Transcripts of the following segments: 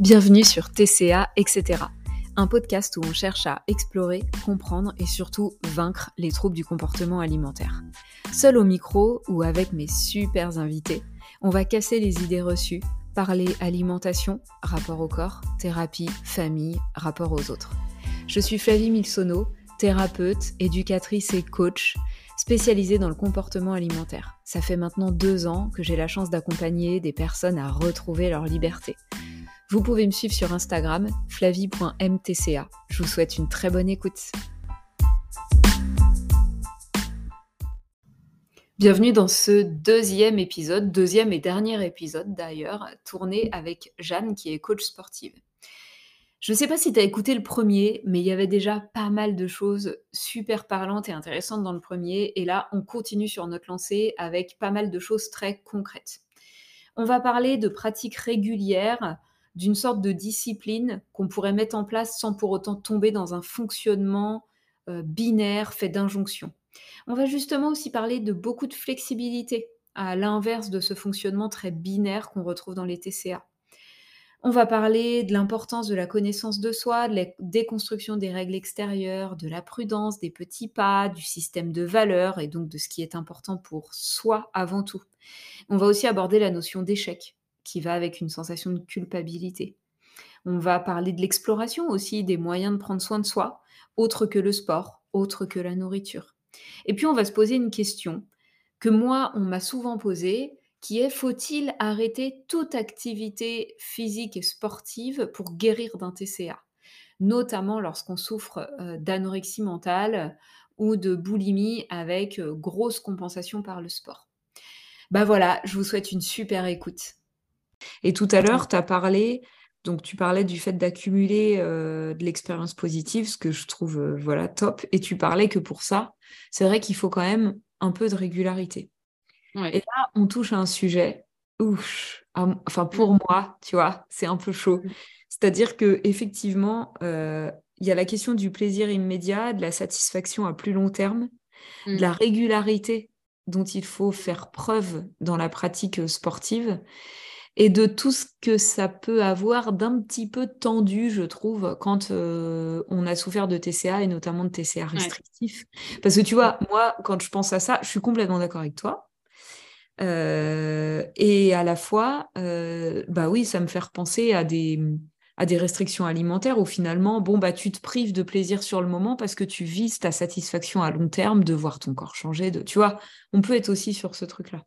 Bienvenue sur TCA, etc. Un podcast où on cherche à explorer, comprendre et surtout vaincre les troubles du comportement alimentaire. Seul au micro ou avec mes super invités, on va casser les idées reçues, parler alimentation, rapport au corps, thérapie, famille, rapport aux autres. Je suis Flavie Milsono, thérapeute, éducatrice et coach spécialisée dans le comportement alimentaire. Ça fait maintenant deux ans que j'ai la chance d'accompagner des personnes à retrouver leur liberté. Vous pouvez me suivre sur Instagram, flavie.mtca. Je vous souhaite une très bonne écoute. Bienvenue dans ce deuxième épisode, deuxième et dernier épisode d'ailleurs, tourné avec Jeanne qui est coach sportive. Je ne sais pas si tu as écouté le premier, mais il y avait déjà pas mal de choses super parlantes et intéressantes dans le premier. Et là, on continue sur notre lancée avec pas mal de choses très concrètes. On va parler de pratiques régulières d'une sorte de discipline qu'on pourrait mettre en place sans pour autant tomber dans un fonctionnement euh, binaire fait d'injonctions. On va justement aussi parler de beaucoup de flexibilité, à l'inverse de ce fonctionnement très binaire qu'on retrouve dans les TCA. On va parler de l'importance de la connaissance de soi, de la déconstruction des règles extérieures, de la prudence, des petits pas, du système de valeurs et donc de ce qui est important pour soi avant tout. On va aussi aborder la notion d'échec, qui va avec une sensation de culpabilité. On va parler de l'exploration aussi, des moyens de prendre soin de soi, autre que le sport, autre que la nourriture. Et puis on va se poser une question que moi, on m'a souvent posée, qui est faut-il arrêter toute activité physique et sportive pour guérir d'un TCA Notamment lorsqu'on souffre euh, d'anorexie mentale ou de boulimie avec euh, grosse compensation par le sport. Bah voilà, je vous souhaite une super écoute. Et tout à l'heure, tu as parlé, donc tu parlais du fait d'accumuler euh, de l'expérience positive, ce que je trouve euh, voilà top. Et tu parlais que pour ça, c'est vrai qu'il faut quand même un peu de régularité. Et là, on touche à un sujet, ouf, enfin pour moi, tu vois, c'est un peu chaud. Mm. C'est-à-dire que effectivement, euh, il y a la question du plaisir immédiat, de la satisfaction à plus long terme, de la mm. régularité dont il faut faire preuve dans la pratique sportive et de tout ce que ça peut avoir d'un petit peu tendu, je trouve, quand euh, on a souffert de TCA et notamment de TCA restrictif. Parce que tu vois, moi, quand je pense à ça, je suis complètement d'accord avec toi. Euh, et à la fois, euh, bah oui, ça me fait repenser à des, à des restrictions alimentaires où finalement, bon, bah, tu te prives de plaisir sur le moment parce que tu vises ta satisfaction à long terme de voir ton corps changer. De, tu vois, on peut être aussi sur ce truc-là.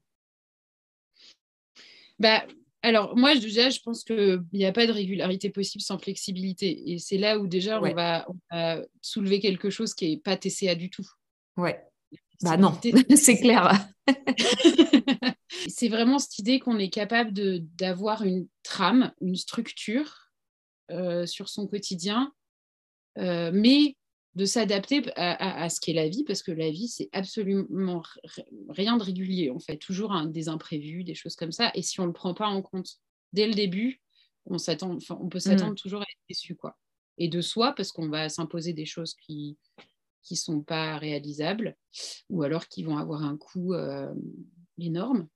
Bah, alors, moi, déjà, je pense qu'il n'y a pas de régularité possible sans flexibilité. Et c'est là où déjà, on, va, soulever quelque chose qui n'est pas TCA du tout. Ouais. Bah non, c'est clair. c'est vraiment cette idée qu'on est capable d'avoir une trame, une structure euh, sur son quotidien, euh, mais de s'adapter à, ce qu'est la vie, parce que la vie, c'est absolument rien de régulier, en fait, toujours des imprévus, des choses comme ça. Et si on ne le prend pas en compte dès le début, on, s'attend, on peut s'attendre mmh. toujours à être déçu. Quoi. Et de soi, parce qu'on va s'imposer des choses qui qui sont pas réalisables, ou alors qui vont avoir un coût euh, énorme.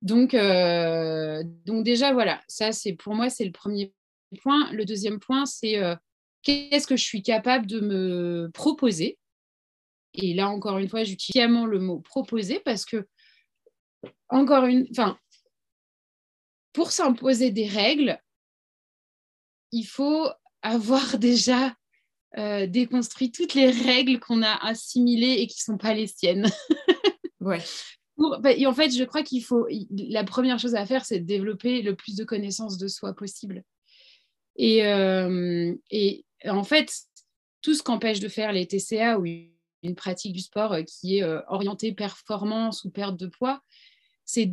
Donc, euh, donc déjà, voilà, ça, c'est pour moi, c'est le premier point. Le deuxième point, c'est euh, qu'est-ce que je suis capable de me proposer? Et là, encore une fois, j'utilise vraiment le mot proposer parce que, encore une, enfin, pour s'imposer des règles, il faut avoir déjà euh, déconstruit toutes les règles qu'on a assimilées et qui ne sont pas les siennes. ouais. Bah, et en fait, je crois qu'il faut. La première chose à faire, c'est de développer le plus de connaissances de soi possible. Et, euh, et en fait, tout ce qu'empêche de faire les TCA ou une pratique du sport euh, qui est euh, orientée performance ou perte de poids, c'est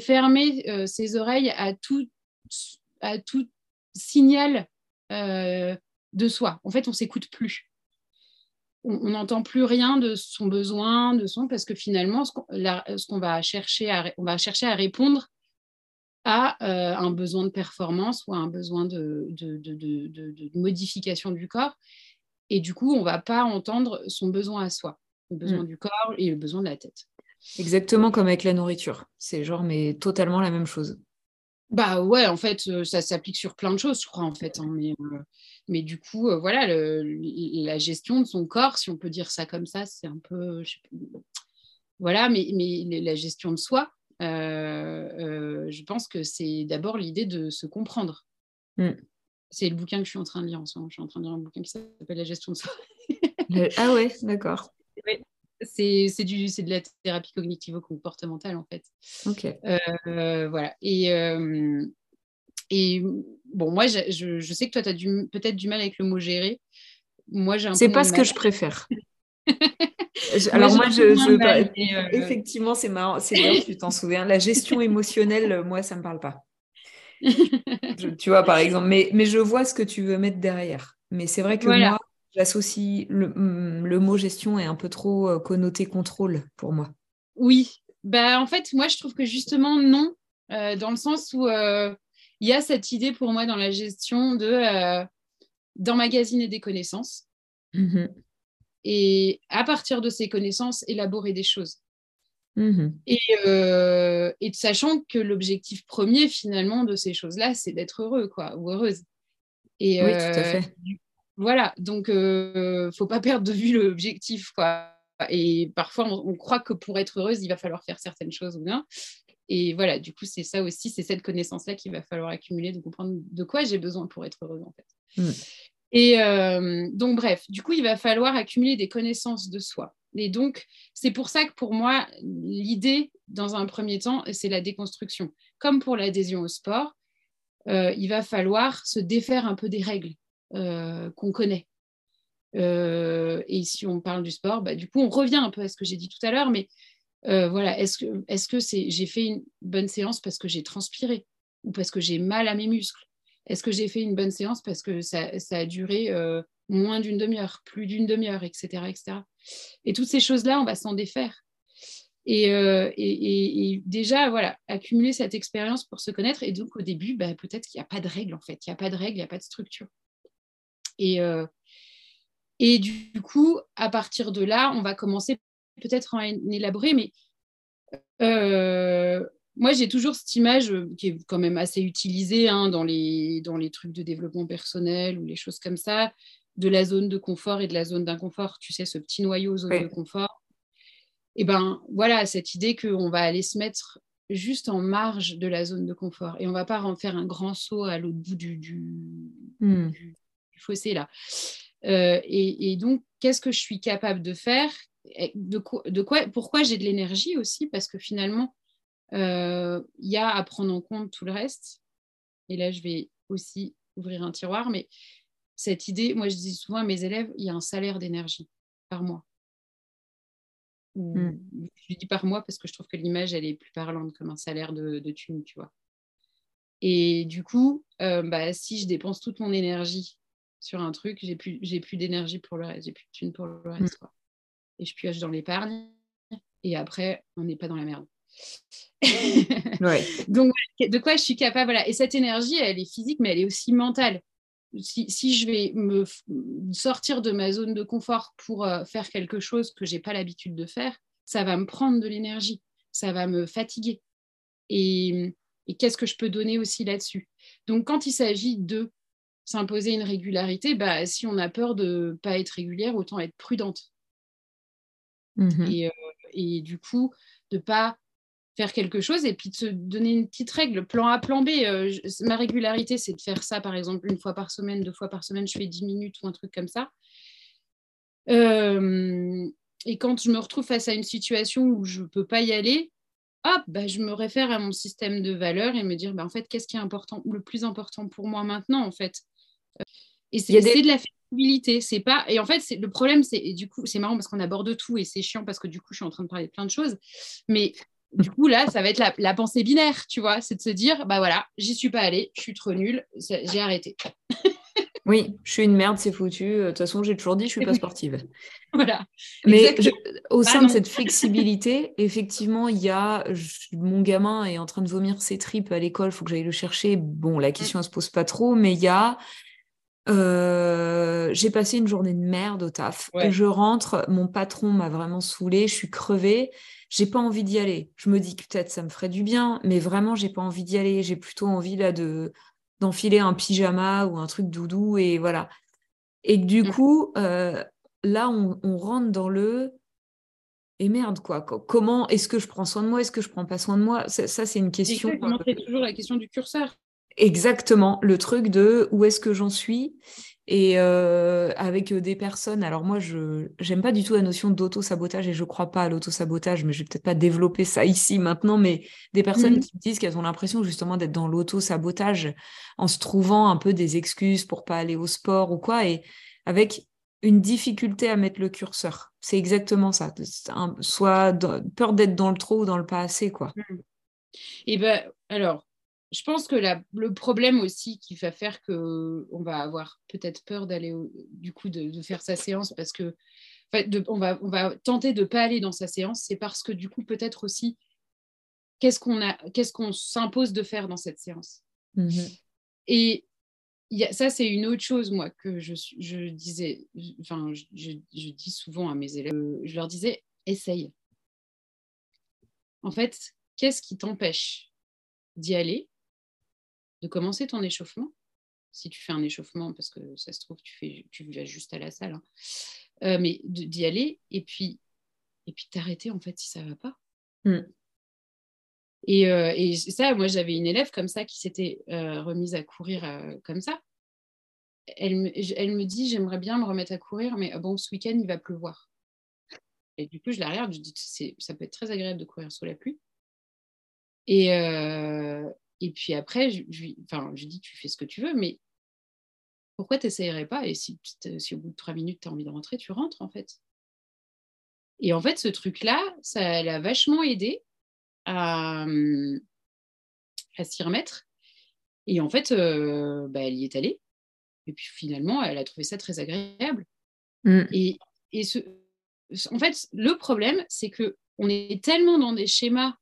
fermer euh, ses oreilles à tout, à tout signal de soi. En fait, on s'écoute plus. On n'entend plus rien de son besoin, de son, parce que finalement, ce qu'on va on va chercher à répondre à euh, un besoin de performance ou à un besoin de, de, modification du corps. Et du coup, on ne va pas entendre son besoin à soi, le besoin mm. du corps et le besoin de la tête. Exactement comme avec la nourriture. C'est genre, mais totalement la même chose. Bah ouais, en fait, ça s'applique sur plein de choses, je crois, en fait. Hein, mais, mais, du coup, voilà, la gestion de son corps, si on peut dire ça comme ça, c'est un peu. voilà, mais, mais la gestion de soi, je pense que c'est d'abord l'idée de se comprendre. Mmh. C'est le bouquin que je suis en train de lire en ce moment. Je suis en train de lire un bouquin qui s'appelle La gestion de soi. ah ouais, d'accord. C'est, de la thérapie cognitivo-comportementale, en fait. Ok. Euh, voilà. Et, euh, et bon, moi, je, je, sais que toi, tu as peut-être du mal avec le mot gérer. Moi, j'ai un C'est pas ce que je préfère. Alors moi, je, euh, effectivement, c'est marrant, c'est bien, tu t'en souviens. La gestion émotionnelle, moi, ça me parle pas. tu vois, par exemple, mais, mais je vois ce que tu veux mettre derrière. Mais c'est vrai que moi, j'associe mm, le, mot gestion est un peu trop euh, connoté contrôle pour moi. Oui, bah en fait, moi je trouve que justement non, euh, dans le sens où euh, il y a cette idée pour moi dans la gestion de d'emmagasiner des connaissances mmh et à partir de ces connaissances élaborer des choses. Mmh et, et sachant que l'objectif premier finalement de ces choses-là, c'est d'être heureux quoi, ou heureuse. Et, oui, tout à fait. Voilà, donc il ne faut pas perdre de vue l'objectif. quoi. Et parfois, on, croit que pour être heureuse, il va falloir faire certaines choses ou bien. Et voilà, du coup, c'est ça aussi, c'est cette connaissance-là qu'il va falloir accumuler, de comprendre de quoi j'ai besoin pour être heureuse, en fait. Mmh. Et donc, bref, du coup, il va falloir accumuler des connaissances de soi. Et donc, c'est pour ça que pour moi, l'idée, dans un premier temps, c'est la déconstruction. Comme pour l'adhésion au sport, il va falloir se défaire un peu des règles. Euh, qu'on connaît. Euh, et si on parle du sport, bah, du coup, on revient un peu à ce que j'ai dit tout à l'heure, mais euh, voilà, est-ce que, est-ce que c'est, j'ai fait une bonne séance parce que j'ai transpiré ou parce que j'ai mal à mes muscles? Est-ce que j'ai fait une bonne séance parce que ça, a duré moins d'une demi-heure, plus d'une demi-heure, etc., etc. Et toutes ces choses-là, on va s'en défaire. Et, et, déjà, voilà, accumuler cette expérience pour se connaître. Et donc, au début, bah, peut-être qu'il n'y a pas de règles, en fait. Il n'y a pas de règles, il n'y a pas de structure. Et, euh, et du coup, à partir de là, on va commencer peut-être à en élaborer, mais euh, moi, j'ai toujours cette image euh, qui est quand même assez utilisée hein, dans, les, dans les trucs de développement personnel ou les choses comme ça, de la zone de confort et de la zone d'inconfort. Tu sais, ce petit noyau zone de confort. Et ben voilà, cette idée qu'on va aller se mettre juste en marge de la zone de confort et on va pas en faire un grand saut à l'autre bout du, du, hmm fossé là. Euh, et, donc, qu'est-ce que je suis capable de faire? De quoi, de quoi, Pourquoi j'ai de l'énergie aussi? Parce que finalement, il y a à prendre en compte tout le reste. Et là, je vais aussi ouvrir un tiroir. Mais cette idée, moi, je dis souvent à mes élèves, il y a un salaire d'énergie par mois. Hmm. Je dis par mois parce que je trouve que l'image, elle est plus parlante comme un salaire de, de thune, tu vois. Et du coup, euh, bah, si je dépense toute mon énergie sur un truc, j'ai plus, j'ai plus d'énergie pour le reste, j'ai plus de thunes pour le reste. Mm. Et je pioche dans l'épargne, et après, on n'est pas dans la merde. Donc, de quoi je suis capable voilà. Et cette énergie, elle est physique, mais elle est aussi mentale. Si, si je vais me sortir de ma zone de confort pour euh, faire quelque chose que j'ai pas l'habitude de faire, ça va me prendre de l'énergie, ça va me fatiguer. Et, et qu'est-ce que je peux donner aussi là-dessus? Donc, quand il s'agit de s'imposer une régularité, bah, si on a peur de ne pas être régulière, autant être prudente. Mmh euh, et, du coup, de ne pas faire quelque chose et puis de se donner une petite règle, plan A, plan B. Euh, ma régularité, c'est de faire ça, par exemple, une fois par semaine, deux fois par semaine, je fais 10 minutes ou un truc comme ça. Euh, et quand je me retrouve face à une situation où je ne peux pas y aller, hop, bah, je me réfère à mon système de valeurs et me dire, bah, en fait, qu'est-ce qui est important, le plus important pour moi maintenant, en fait? Et c'est de la flexibilité. C'est pas. Et en fait, le problème, c'est du coup, c'est marrant parce qu'on aborde tout et c'est chiant parce que du coup, je suis en train de parler de plein de choses. Mais du coup, là, ça va être la, pensée binaire, tu vois. C'est de se dire, bah voilà, j'y suis pas allée, je suis trop nulle, j'ai arrêté. oui, je suis une merde, c'est foutu. De toute façon, j'ai toujours dit, je suis pas sportive. voilà. Mais au sein de cette flexibilité, effectivement, il y a mon gamin est en train de vomir ses tripes à l'école, il faut que j'aille le chercher. Bon, la question, ne se pose pas trop, mais il y a j'ai passé une journée de merde au taf. Je rentre, mon patron m'a vraiment saoulée, je suis crevée. J'ai pas envie d'y aller. Je me dis que peut-être ça me ferait du bien, mais vraiment, j'ai pas envie d'y aller. J'ai plutôt envie là de d'enfiler un pyjama ou un truc doudou et voilà. Et du mmh. coup, euh, là, on, rentre dans le et merde quoi. Comment est-ce que je prends soin de moi? Est-ce que je prends pas soin de moi Ça, c'est une question. Exactement, c'est toujours la question du curseur. Exactement, le truc de où est-ce que j'en suis? Et euh, avec des personnes. Alors moi, je j'aime pas du tout la notion d'auto-sabotage et je crois pas à l'auto-sabotage, mais je vais peut-être pas développer ça ici maintenant. Mais des personnes mmh. qui me disent qu'elles ont l'impression justement d'être dans l'auto-sabotage en se trouvant un peu des excuses pour pas aller au sport ou quoi, et avec une difficulté à mettre le curseur. C'est exactement ça. soit peur d'être dans le trop ou dans le pas assez, quoi. Mmh. Et ben alors je pense que le problème aussi qui va faire que on va avoir peut-être peur d'aller du coup de, faire sa séance parce que on, va, on va tenter de ne pas aller dans sa séance, c'est parce que du coup peut-être aussi qu'est-ce qu'on a qu'est-ce qu'on s'impose de faire dans cette séance? Mmh Et ça, c'est une autre chose, moi, que je, je disais, enfin, je, je, dis souvent à mes élèves, je leur disais, essaye. En fait, qu'est-ce qui t'empêche d'y aller? De commencer ton échauffement. Si tu fais un échauffement, parce que ça se trouve, tu, fais, tu vas juste à la salle, hein. euh, mais d'y aller et puis et puis t'arrêter en fait si ça va pas. Hmm. Et, euh, et, ça, moi j'avais une élève comme ça qui s'était euh, remise à courir comme ça. Elle me, elle me dit j'aimerais bien me remettre à courir, mais bon, ce week-end il va pleuvoir. Et du coup, je la regarde, je dis ça peut être très agréable de courir sous la pluie. Et, et puis après, je, je, enfin, je dis, tu fais ce que tu veux, mais pourquoi tu n'essayerais pas? Et si, si, au bout de trois minutes, tu as envie de rentrer, tu rentres, en fait. Et en fait, ce truc-là, ça l'a vachement aidé à, à s'y remettre. Et en fait, euh, bah, elle y est allée. Et puis finalement, elle a trouvé ça très agréable. Mm. Et, et ce, en fait, le problème, c'est que on est tellement dans des schémas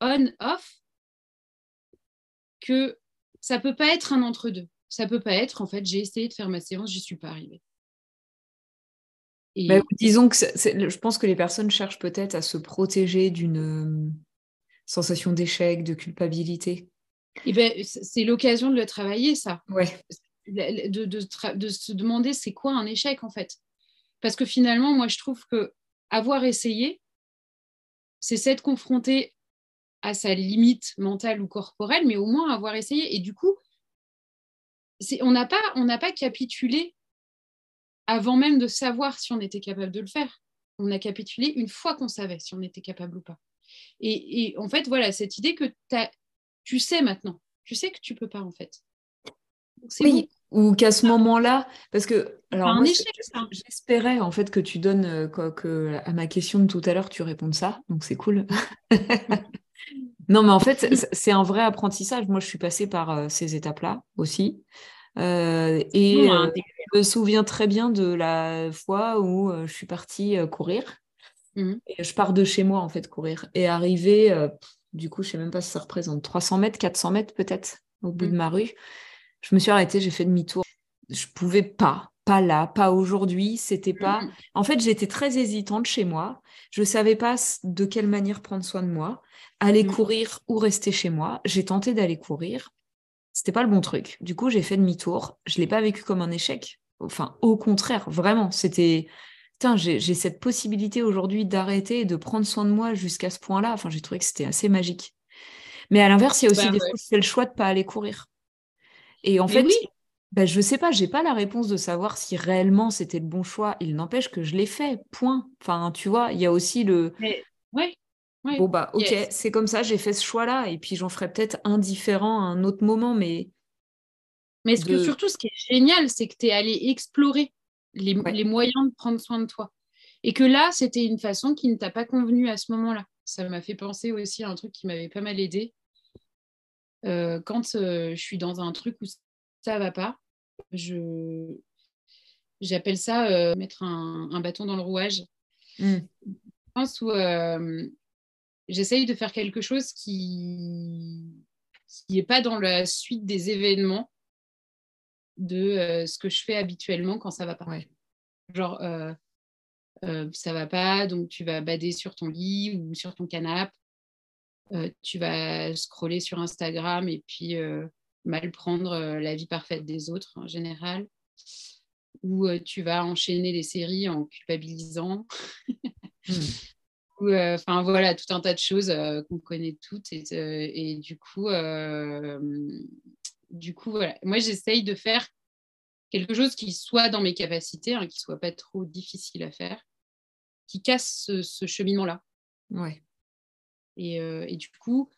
on-off que ça peut pas être un entre-deux. Ça peut pas être, en fait, j'ai essayé de faire ma séance, j'y suis pas arrivée. Bah, disons que je pense que les personnes cherchent peut-être à se protéger d'une euh, sensation d'échec, de culpabilité. Et eh ben, c'est l'occasion de le travailler, ça. Ouais. De, de, se demander c'est quoi un échec, en fait. Parce que finalement, moi, je trouve que avoir essayé, c'est s'être confronté à sa limite mentale ou corporelle, mais au moins avoir essayé. Et du coup, on n'a pas, on pas capitulé avant même de savoir si on était capable de le faire. On a capitulé une fois qu'on savait si on était capable ou pas. Et, en fait, voilà, cette idée que tu sais maintenant, tu sais que tu peux pas en fait. Oui, ou qu'à ce moment-là, parce que alors j'espérais en fait que tu donnes euh, quoi, que à ma question de tout à l'heure tu répondes ça, donc c'est cool. Non, mais en fait, c'est un vrai apprentissage. Moi, je suis passée par euh, ces étapes-là aussi. Euh, et euh, je me souviens très bien de la fois où je suis partie courir. Mmh. Et je pars de chez moi, en fait, courir. Et arriver, du coup, je sais même pas si ça représente 300 mètres, 400 mètres peut-être, au bout de mmh. ma rue. Je me suis arrêtée, j'ai fait demi-tour. Je pouvais pas pas là, pas aujourd'hui, c'était pas. Mmh. En fait, j'étais très hésitante chez moi. Je savais pas de quelle manière prendre soin de moi, aller mmh. courir ou rester chez moi. J'ai tenté d'aller courir. C'était pas le bon truc. Du coup, j'ai fait demi-tour. Je l'ai pas vécu comme un échec. Enfin, au contraire, vraiment, c'était Putain, j'ai cette possibilité aujourd'hui d'arrêter et de prendre soin de moi jusqu'à ce point-là. Enfin, j'ai trouvé que c'était assez magique. Mais à l'inverse, il y a aussi bah des fois où c'est le choix de pas aller courir. Et en fait, ben, je ne sais pas, j'ai pas la réponse de savoir si réellement c'était le bon choix. Il n'empêche que je l'ai fait, point. Enfin, tu vois, il y a aussi le. Oui. Bon, bah, ok, c'est comme ça, j'ai fait ce choix-là, et puis j'en ferai peut-être un différent à un autre moment, mais. Mais ce que, surtout, ce qui est génial, c'est que tu es allé explorer les, les, moyens de prendre soin de toi. Et que là, c'était une façon qui ne t'a pas convenu à ce moment-là. Ça m'a fait penser aussi à un truc qui m'avait pas mal aidé. Euh, quand euh, je suis dans un truc où ça va pas, je j'appelle ça euh, mettre un, bâton dans le rouage. Mm. Je pense où euh, j'essaye de faire quelque chose qui n'est pas dans la suite des événements, de ce que je fais habituellement quand ça va pas. Genre, ça va pas, donc tu vas bader sur ton lit ou sur ton canapé. tu vas scroller sur Instagram et puis mal prendre la vie parfaite des autres en général. Ou tu vas enchaîner les séries en culpabilisant. Mmh. Enfin voilà, tout un tas de choses qu'on connaît toutes. Et, et du coup, du coup voilà. moi j'essaye de faire quelque chose qui soit dans mes capacités, hein, qui soit pas trop difficile à faire, qui casse ce, cheminement-là. Ouais. Et, et, du coup,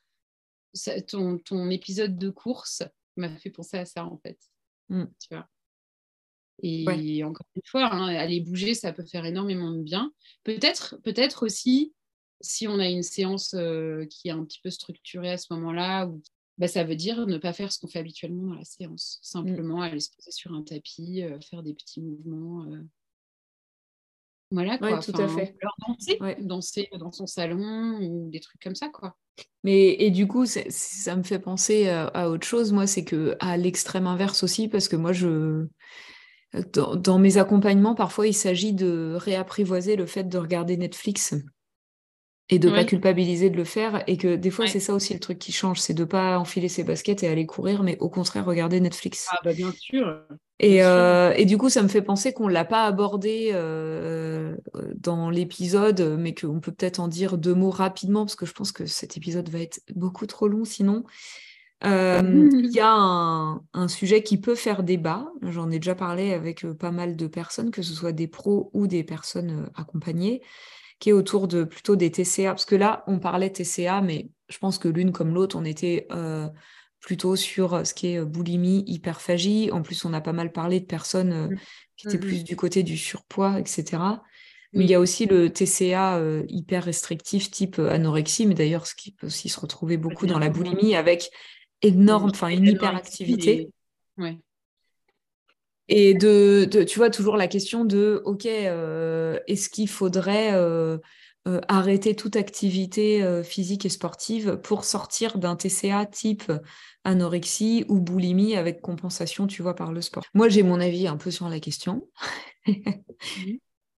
ça, ton, ton, épisode de course m'a fait penser à ça en fait. Tu vois et encore une fois, hein, aller bouger, ça peut faire énormément de bien. Peut-être peut aussi, si on a une séance qui est un petit peu structurée à ce moment-là, bah, ça veut dire ne pas faire ce qu'on fait habituellement dans la séance. Mmh. Simplement aller se poser sur un tapis, faire des petits mouvements. Voilà quoi. tout à fait. danser, danser dans son salon ou des trucs comme ça quoi. Mais et du coup, ça me fait penser à autre chose. Moi, c'est que à l'extrême inverse aussi, parce que moi, je dans, mes accompagnements, parfois, il s'agit de réapprivoiser le fait de regarder Netflix et de ne pas culpabiliser de le faire. Et que des fois, c'est ça aussi le truc qui change, c'est de ne pas enfiler ses baskets et aller courir, mais au contraire, regarder Netflix. Ah bah bien sûr. Et, euh, et du coup, ça me fait penser qu'on ne l'a pas abordé euh, dans l'épisode, mais qu'on peut peut-être en dire deux mots rapidement, parce que je pense que cet épisode va être beaucoup trop long sinon. Euh, il y a un, sujet qui peut faire débat. J'en ai déjà parlé avec pas mal de personnes, que ce soit des pros ou des personnes accompagnées, qui est autour de plutôt des TCA. Parce que là, on parlait TCA, mais je pense que l'une comme l'autre, on était plutôt sur ce qui est boulimie, hyperphagie. En plus, on a pas mal parlé de personnes mmh. qui étaient mmh, plus du côté du surpoids, etc. Mais il y a aussi le TCA hyper restrictif type anorexie, mais d'ailleurs ce qui peut aussi se retrouver beaucoup dans la boulimie avec énorme, enfin une hyperactivité. Et de, tu vois, toujours la question de, OK, euh, est-ce qu'il faudrait euh, euh, arrêter toute activité physique et sportive pour sortir d'un TCA type anorexie ou boulimie avec compensation, tu vois, par le sport Moi, j'ai mon avis un peu sur la question.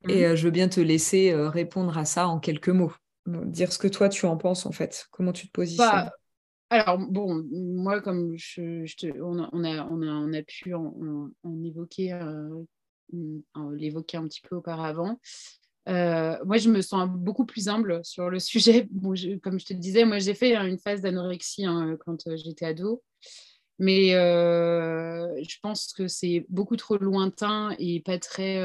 Et je veux bien te laisser répondre à ça en quelques mots. Dire ce que toi, tu en penses, en fait. Comment tu te positionnes? Bah, alors, bon, moi, comme je, on, a, on, a, on, a, pu en, évoquer, euh, l'évoquer un petit peu auparavant, euh, moi, je me sens beaucoup plus humble sur le sujet. comme je te disais, moi, j'ai fait une phase d'anorexie hein, quand euh, j'étais ado. Mais je pense que c'est beaucoup trop lointain et pas très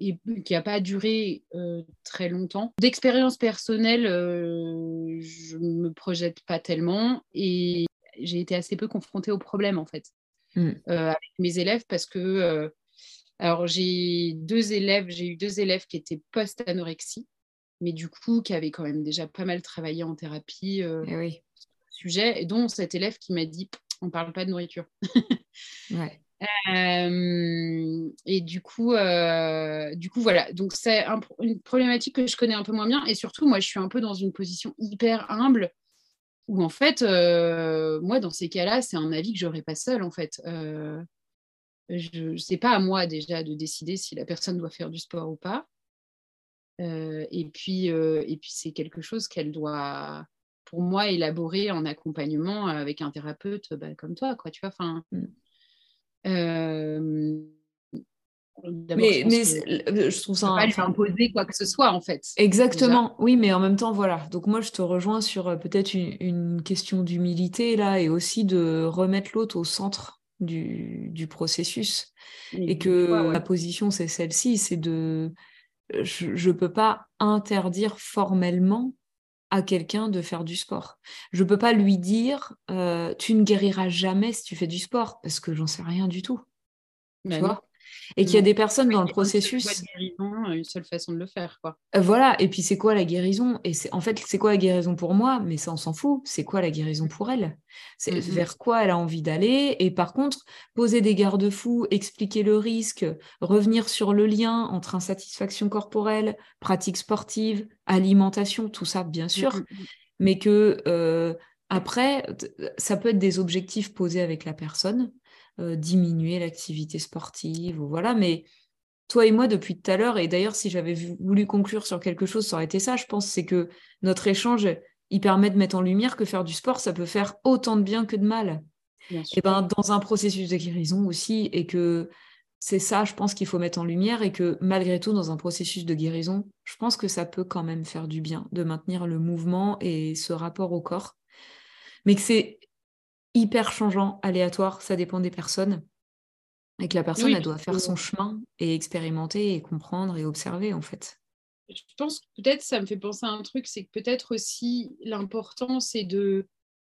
et qui n'a pas duré euh, très longtemps. D'expérience personnelle, euh, je ne me projette pas tellement et j'ai été assez peu confrontée au problème en fait mm. euh, avec mes élèves parce que alors j'ai deux élèves, j'ai eu deux élèves qui étaient post-anorexie, mais du coup qui avaient quand même déjà pas mal travaillé en thérapie eh oui. sur le sujet, et dont cet élève qui m'a dit on parle pas de nourriture. ouais. Euh, et du coup, euh, du coup, voilà. Donc, c'est une problématique que je connais un peu moins bien. Et surtout, moi, je suis un peu dans une position hyper humble où, en fait, euh, moi, dans ces cas-là, c'est un avis que j'aurais pas seul, en fait. Je sais pas à moi déjà de décider si la personne doit faire du sport ou pas. et puis, et puis c'est quelque chose qu'elle doit, pour moi, élaborer en accompagnement avec un thérapeute bah, comme toi, quoi. Tu vois, enfin. Mm. Euh, mais, je, je trouve ça. Pas lui imposer quoi que ce soit, en fait. Exactement, oui, mais en même temps, voilà. Donc, moi, je te rejoins sur euh, peut-être une, question d'humilité, là, et aussi de remettre l'autre au centre du, du processus. Et, que la position, c'est celle-ci c'est de. Je ne peux pas interdire formellement à quelqu'un de faire du sport. Je ne peux pas lui dire euh, tu ne guériras jamais si tu fais du sport parce que j'en sais rien du tout. tu ben vois? Et qu'il y a des personnes dans le processus. Guérison, une seule façon de le faire, quoi. Euh, voilà. Et puis c'est quoi la guérison? Et c'est en fait c'est quoi la guérison pour moi? Mais ça on s'en fout. C'est quoi la guérison pour elle? C'est mm, mm. vers quoi elle a envie d'aller? Et par contre, poser des garde-fous, expliquer le risque, revenir sur le lien entre insatisfaction corporelle, pratique sportive, alimentation, tout ça bien sûr, mm, mais que euh, après ça peut être des objectifs posés avec la personne diminuer l'activité sportive, ou voilà. Mais toi et moi, depuis tout à l'heure, et d'ailleurs, si j'avais voulu conclure sur quelque chose, ça aurait été ça, je pense, c'est que notre échange, il permet de mettre en lumière que faire du sport, ça peut faire autant de bien que de mal. Et ben, dans un processus de guérison aussi, et que c'est ça, je pense qu'il faut mettre en lumière, et que malgré tout, dans un processus de guérison, je pense que ça peut quand même faire du bien de maintenir le mouvement et ce rapport au corps. Mais que c'est hyper changeant, aléatoire, ça dépend des personnes. Et que la personne, elle doit faire son chemin et expérimenter et comprendre et observer, en fait. Je pense que peut-être ça me fait penser à un truc, c'est que peut-être aussi l'important, c'est de,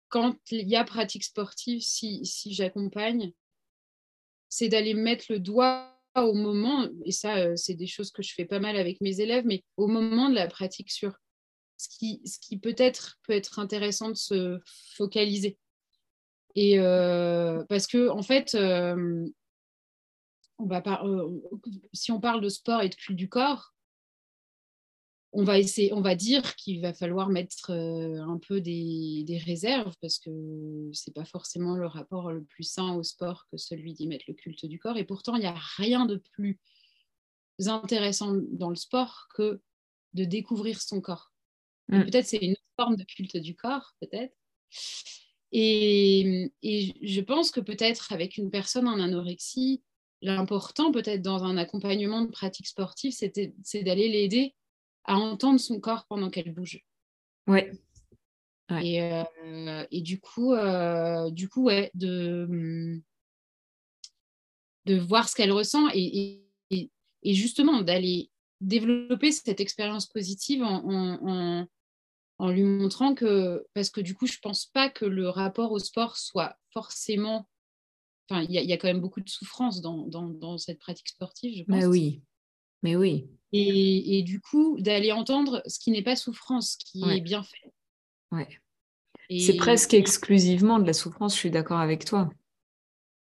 quand il y a pratique sportive, si, si j'accompagne, c'est d'aller mettre le doigt au moment, et ça, euh, c'est des choses que je fais pas mal avec mes élèves, mais au moment de la pratique sur ce qui, ce qui peut-être peut être intéressant de se focaliser. Et euh, parce que, en fait, euh, euh, si on parle de sport et de culte du corps, on va, essayer, on va dire qu'il va falloir mettre un peu des, réserves parce que c'est pas forcément le rapport le plus sain au sport que celui d'y mettre le culte du corps. Et pourtant, il n'y a rien de plus intéressant dans le sport que de découvrir son corps. Mm. Peut-être c'est une forme de culte du corps, peut-être. Et, et, je pense que peut-être avec une personne en anorexie, l'important peut-être dans un accompagnement de pratique sportive, c'est d'aller l'aider à entendre son corps pendant qu'elle bouge. Ouais. Et, euh, et, du coup, euh, du coup ouais, de, de voir ce qu'elle ressent et, et, et justement d'aller développer cette expérience positive en, en, en, lui montrant que, parce que du coup, je ne pense pas que le rapport au sport soit forcément il y, a quand même beaucoup de souffrance dans, dans, cette pratique sportive, je pense. Mais oui, mais oui. Et, et du coup, d'aller entendre ce qui n'est pas souffrance, ce qui est bien fait. Ouais. C'est presque exclusivement de la souffrance, je suis d'accord avec toi.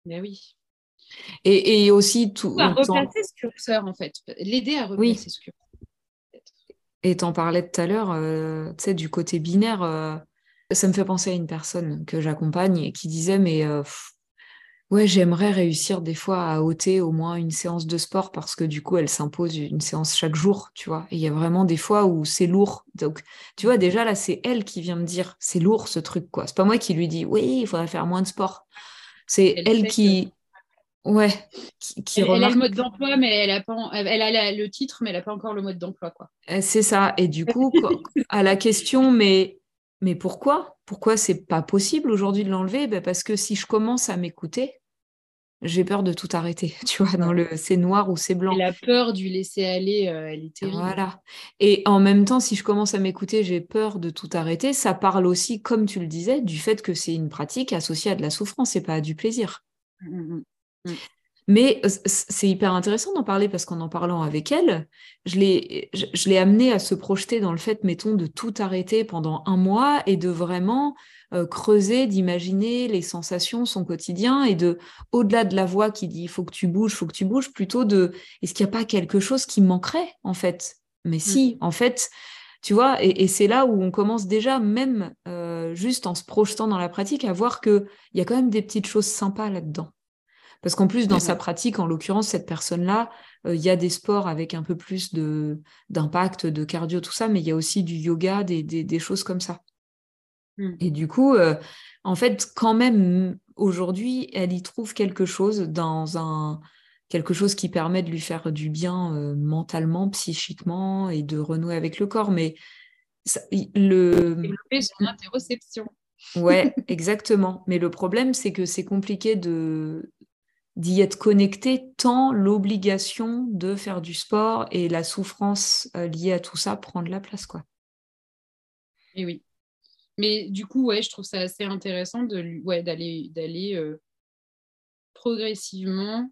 Mais oui. Et, et aussi tout. À replacer ce curseur, en fait. L'aider à replacer ce curseur. Et t'en parlais tout à l'heure, euh, tu sais, du côté binaire. Euh, ça me fait penser à une personne que j'accompagne et qui disait, mais euh, Ouais, j'aimerais réussir des fois à ôter au moins une séance de sport parce que du coup, elle s'impose une séance chaque jour, tu vois. Et il y a vraiment des fois où c'est lourd. Donc, tu vois, déjà là, c'est elle qui vient me dire, c'est lourd ce truc, quoi. C'est pas moi qui lui dis, oui, il faudrait faire moins de sport. C'est elle, qui, ouais, qui, elle, a le mode d'emploi, mais elle a pas, elle a le titre, mais elle a pas encore le mode d'emploi, quoi. Eh, c'est ça. Et du coup, à la question, mais mais pourquoi? Pourquoi c'est pas possible aujourd'hui de l'enlever? Ben Parce que si je commence à m'écouter, j'ai peur de tout arrêter. Tu vois, dans le c'est noir ou c'est blanc. Et la peur du laisser aller, euh, elle est terrible. Voilà. Et en même temps, si je commence à m'écouter, j'ai peur de tout arrêter. Ça parle aussi, comme tu le disais, du fait que c'est une pratique associée à de la souffrance et pas à du plaisir. Mmh. Mais euh, c'est hyper intéressant d'en parler parce qu'en en parlant avec elle, je l'ai, je, l'ai amenée à se projeter dans le fait, mettons, de tout arrêter pendant un mois et de vraiment euh, creuser, d'imaginer les sensations, son quotidien et de, au-delà de la voix qui dit il faut que tu bouges, il faut que tu bouges, plutôt de est-ce qu'il n'y a pas quelque chose qui manquerait en fait? Mais si, mmh. en fait, tu vois, et, c'est là où on commence déjà, même euh, juste en se projetant dans la pratique, à voir qu'il y a quand même des petites choses sympas là-dedans. Parce qu'en plus, dans sa pratique, en l'occurrence, cette personne-là, euh, il y a des sports avec un peu plus d'impact, de, cardio, tout ça, mais il y a aussi du yoga, des, choses comme ça. Mmh. Et du coup, euh, en fait, quand même, aujourd'hui, elle y trouve quelque chose dans un quelque chose qui permet de lui faire du bien euh, mentalement, psychiquement et de renouer avec le corps. Mais le développer son interoception. Ouais, exactement. Mais le problème, c'est que c'est compliqué de d'y être connecté tant l'obligation de faire du sport et la souffrance euh, liée à tout ça prend de la place quoi. Et oui. Mais du coup, ouais, je trouve ça assez intéressant de ouais, d'aller d'aller euh, progressivement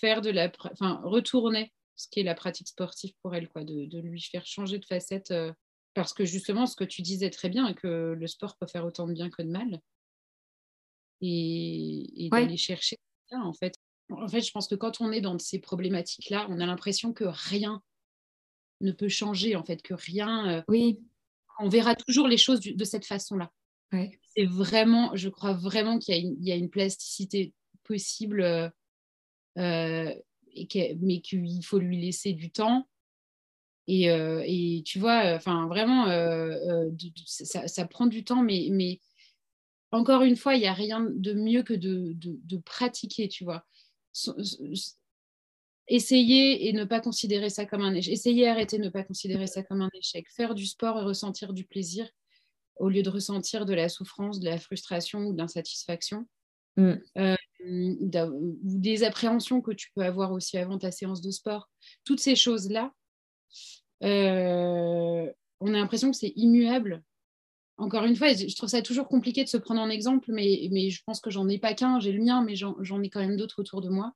faire de la enfin retourner ce qui est la pratique sportive pour elle quoi, de, de lui faire changer de facette euh, parce que justement ce que tu disais très bien que le sport peut faire autant de bien que de mal et, et d'aller chercher en fait. En fait, je pense que quand on est dans ces problématiques-là, on a l'impression que rien ne peut changer, en fait, que rien. Euh, oui. On verra toujours les choses de cette façon-là. C'est vraiment, je crois vraiment qu'il y, a une plasticité possible, et mais qu'il faut lui laisser du temps. Et, et tu vois, enfin vraiment, ça, ça, prend du temps, mais, mais encore une fois, il n'y a rien de mieux que de, de, de pratiquer, tu vois essayer et ne pas considérer ça comme un échec. Essayer, arrêter, ne pas considérer ça comme un échec. Faire du sport et ressentir du plaisir au lieu de ressentir de la souffrance, de la frustration ou de l'insatisfaction. Mm. Euh, ou des appréhensions que tu peux avoir aussi avant ta séance de sport. Toutes ces choses-là, euh, on a l'impression que c'est immuable. Encore une fois, je trouve ça toujours compliqué de se prendre en exemple, mais, mais je pense que j'en ai pas qu'un, j'ai le mien, mais j'en ai quand même d'autres autour de moi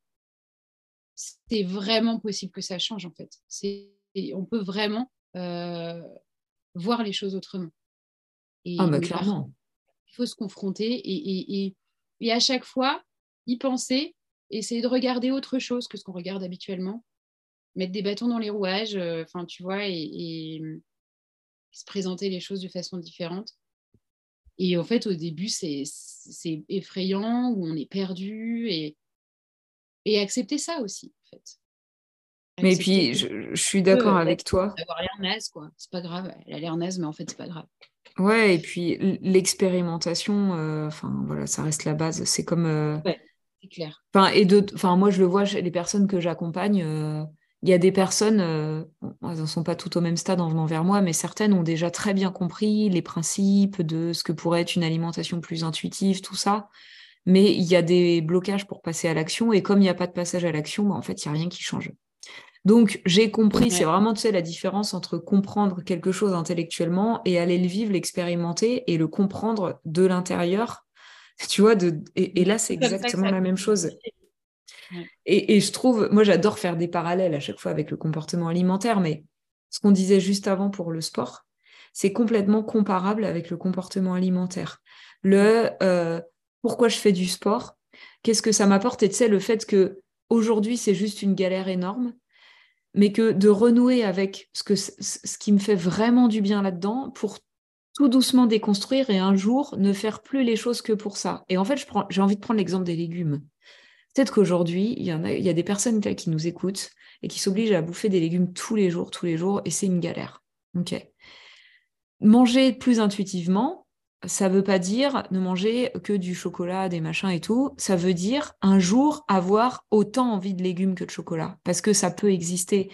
c'est vraiment possible que ça change en fait. on peut vraiment euh, voir les choses autrement. Et ah bah clairement. Il faut se confronter et, et, à chaque fois y penser, essayer de regarder autre chose que ce qu'on regarde habituellement, mettre des bâtons dans les rouages, euh, enfin tu vois, et, se présenter les choses de façon différente. Et en fait, au début, c'est effrayant, où on est perdu, et, et accepter ça aussi, en fait. mais puis, je, suis d'accord avec toi. Avoir l'air naze, quoi. C'est pas grave. Elle a l'air naze, mais en fait, c'est pas grave. Ouais, et puis l'expérimentation, euh, enfin voilà, ça reste la base. C'est comme. Euh, ouais, c'est clair. Enfin, et enfin, moi, je le vois les personnes que j'accompagne. Euh, il y a des personnes, elles ne sont pas toutes au même stade en venant vers moi, mais certaines ont déjà très bien compris les principes de ce que pourrait être une alimentation plus intuitive, tout ça mais il y a des blocages pour passer à l'action, et comme il n'y a pas de passage à l'action, bah, en fait, il n'y a rien qui change. Donc, j'ai compris, c'est vraiment, tu sais, la différence entre comprendre quelque chose intellectuellement et aller le vivre, l'expérimenter et le comprendre de l'intérieur. Tu vois, de... et, là, c'est exactement la même chose. Et, je trouve, moi, j'adore faire des parallèles à chaque fois avec le comportement alimentaire, mais ce qu'on disait juste avant pour le sport, c'est complètement comparable avec le comportement alimentaire. Le, euh, pourquoi je fais du sport, qu'est-ce que ça m'apporte, et tu sais, le fait que aujourd'hui c'est juste une galère énorme, mais que de renouer avec ce, que, ce qui me fait vraiment du bien là-dedans pour tout doucement déconstruire et un jour ne faire plus les choses que pour ça. Et en fait, j'ai envie de prendre l'exemple des légumes. Peut-être qu'aujourd'hui, il y, a, des personnes qui nous écoutent et qui s'obligent à bouffer des légumes tous les jours, tous les jours, et c'est une galère. Manger plus intuitivement, ça veut pas dire ne manger que du chocolat, des machins et tout. Ça veut dire un jour avoir autant envie de légumes que de chocolat, parce que ça peut exister.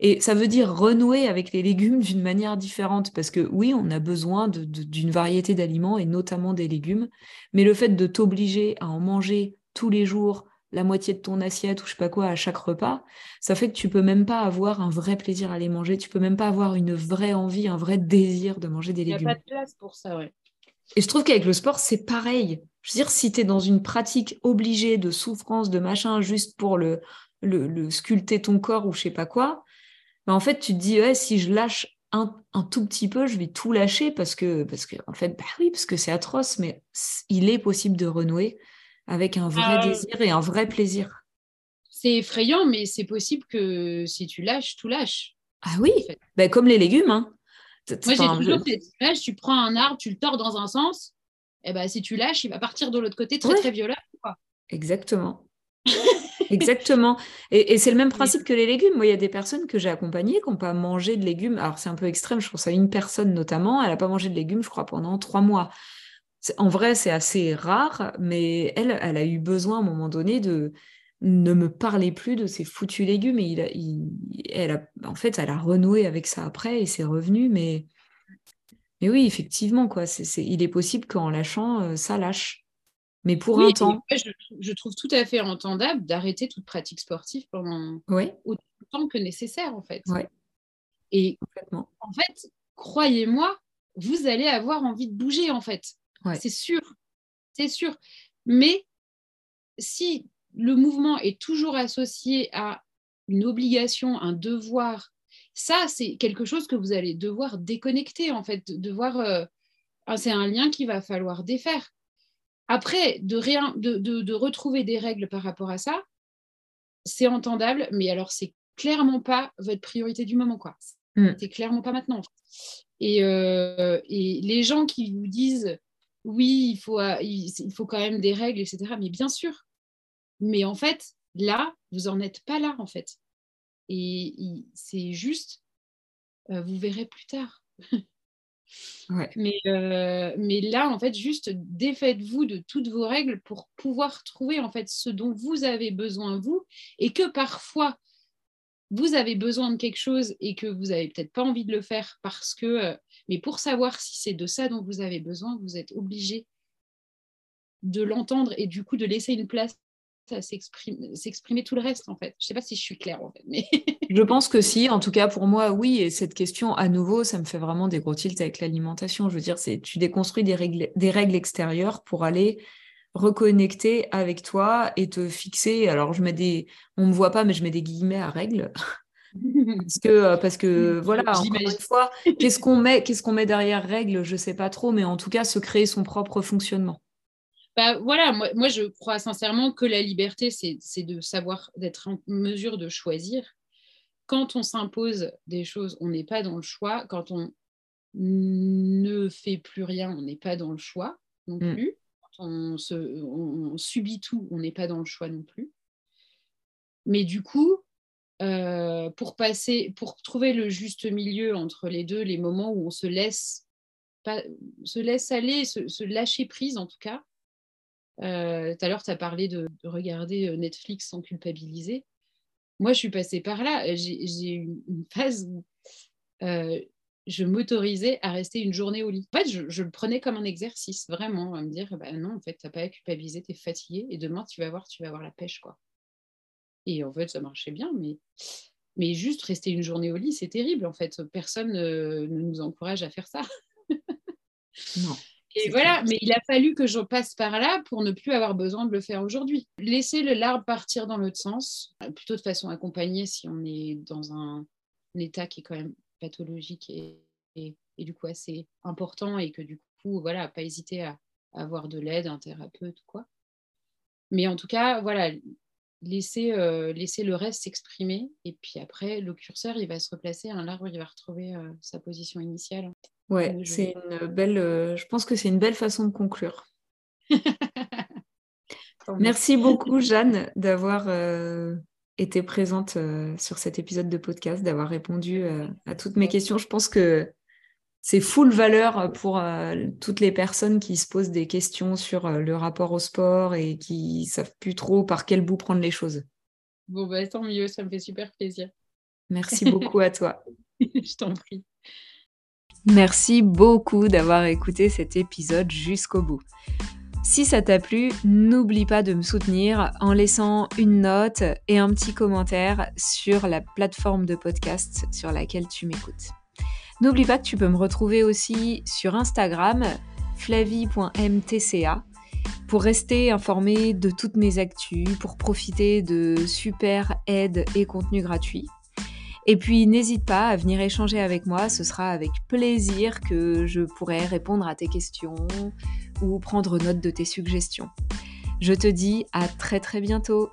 Et ça veut dire renouer avec les légumes d'une manière différente, parce que oui, on a besoin d'une variété d'aliments, et notamment des légumes, mais le fait de t'obliger à en manger tous les jours, la moitié de ton assiette ou je sais pas quoi à chaque repas, ça fait que tu peux même pas avoir un vrai plaisir à les manger, tu peux même pas avoir une vraie envie, un vrai désir de manger des légumes. Il n'y a pas de place pour ça, ouais. Et je trouve qu'avec le sport, c'est pareil. Je veux dire, si tu es dans une pratique obligée de souffrance, de machin, juste pour le, le, sculpter ton corps ou je sais pas quoi, ben en fait, tu te dis, si je lâche un, un, tout petit peu, je vais tout lâcher parce que, parce que en fait, bah oui, parce que c'est atroce, mais il est possible de renouer avec un vrai ah désir et un vrai plaisir. C'est effrayant, mais c'est possible que si tu lâches, tout lâche. Ah oui, ben, comme les légumes. Hein. Moi, j'ai toujours cette image, tu prends un arbre, tu le tords dans un sens, et eh ben, si tu lâches, il va partir de l'autre côté très, très violent. Exactement. Exactement. Et, c'est le même principe que les légumes. Moi, il y a des personnes que j'ai accompagnées qui n'ont pas mangé de légumes. Alors, c'est un peu extrême, je pense à une personne notamment. Elle n'a pas mangé de légumes, je crois, pendant trois mois. En vrai, c'est assez rare, mais elle, elle a eu besoin à un moment donné de, ne me parlez plus de ces foutus légumes. Et il, elle a, en fait, elle a renoué avec ça après et c'est revenu. Mais, mais oui, effectivement, quoi, il est possible qu'en lâchant, euh, ça lâche. Mais pour un temps. Je, trouve tout à fait entendable d'arrêter toute pratique sportive pendant autant de temps que nécessaire, en fait. Et Complètement. en fait, croyez-moi, vous allez avoir envie de bouger, en fait. C'est sûr. C'est sûr. Mais si le mouvement est toujours associé à une obligation, un devoir, ça, c'est quelque chose que vous allez devoir déconnecter, en fait, devoir. Euh, ah, c'est un lien qu'il va falloir défaire. Après, de, rien, de, retrouver des règles par rapport à ça, c'est entendable, mais alors c'est clairement pas votre priorité du moment, quoi. Mm. C'est clairement pas maintenant. Et, euh, et, les gens qui vous disent oui, il faut, il faut quand même des règles, etc. Mais bien sûr, Mais en fait, là, vous n'en êtes pas là, en fait. Et c'est juste, euh, vous verrez plus tard. Mais, euh, mais là, en fait, juste défaites-vous de toutes vos règles pour pouvoir trouver en fait ce dont vous avez besoin vous, et que parfois vous avez besoin de quelque chose et que vous n'avez peut-être pas envie de le faire parce que, euh, mais pour savoir si c'est de ça dont vous avez besoin, vous êtes obligé de l'entendre et du coup de laisser une place à s'exprimer tout le reste en fait. Je ne sais pas si je suis claire en fait, je pense que si. En tout cas pour moi, oui. Et cette question, à nouveau, ça me fait vraiment des gros tilts avec l'alimentation. Je veux dire, c'est tu déconstruis des règles, des règles extérieures pour aller reconnecter avec toi et te fixer. Alors je mets des, on me voit pas, mais je mets des guillemets à règles. Parce que, euh, parce que voilà, encore une fois, qu'est-ce qu'on met, qu'est-ce qu'on met derrière règles, je sais pas trop, mais en tout cas, se créer son propre fonctionnement. Bah, voilà, moi, moi, je crois sincèrement que la liberté, c'est de savoir, d'être en mesure de choisir. Quand on s'impose des choses, on n'est pas dans le choix. Quand on ne fait plus rien, on n'est pas dans le choix non mm. plus. Quand on, se, on, subit tout, on n'est pas dans le choix non plus. Mais du coup, euh, pour trouver le juste milieu entre les deux, les moments où on se laisse, aller, se lâcher prise en tout cas, euh, tout à l'heure, tu as parlé de, regarder euh, Netflix sans culpabiliser. Moi, je suis passée par là. J'ai eu une phase où je m'autorisais à rester une journée au lit. En fait, je, le prenais comme un exercice, vraiment, à me dire, bah non, en fait, tu n'as pas à culpabiliser, tu es fatigué, et demain, tu vas voir, tu vas avoir la pêche, quoi. Et en fait, ça marchait bien, mais, mais juste rester une journée au lit, c'est terrible, en fait. Personne ne nous encourage à faire ça. non. Et voilà, mais il a fallu que je passe par là pour ne plus avoir besoin de le faire aujourd'hui. Laisser le l'arbre partir dans l'autre sens, plutôt de façon accompagnée si on est dans un, état qui est quand même pathologique et, et, du coup assez important et que du coup, voilà, pas hésiter à, avoir de l'aide, un thérapeute, quoi. Mais en tout cas, voilà, laisser, euh, laisser le reste s'exprimer et puis après, le curseur, il va se replacer à l'arbre, il va retrouver euh, sa position initiale. Ouais, c'est une belle. Euh, je pense que c'est une belle façon de conclure. Merci beaucoup, Jeanne, d'avoir été présente sur cet épisode de podcast, d'avoir répondu à toutes mes questions. Je pense que c'est full valeur pour toutes les personnes qui se posent des questions sur le rapport au sport et qui savent plus trop par quel bout prendre les choses. Bon, bah, tant mieux, ça me fait super plaisir. Merci beaucoup à toi. Je t'en prie. Merci beaucoup d'avoir écouté cet épisode jusqu'au bout. Si ça t'a plu, n'oublie pas de me soutenir en laissant une note et un petit commentaire sur la plateforme de podcast sur laquelle tu m'écoutes. N'oublie pas que tu peux me retrouver aussi sur Instagram, flavie.mtca, pour rester informé de toutes mes actus, pour profiter de super aides et contenus gratuits. Et puis n'hésite pas à venir échanger avec moi, ce sera avec plaisir que je pourrai répondre à tes questions ou prendre note de tes suggestions. Je te dis à très très bientôt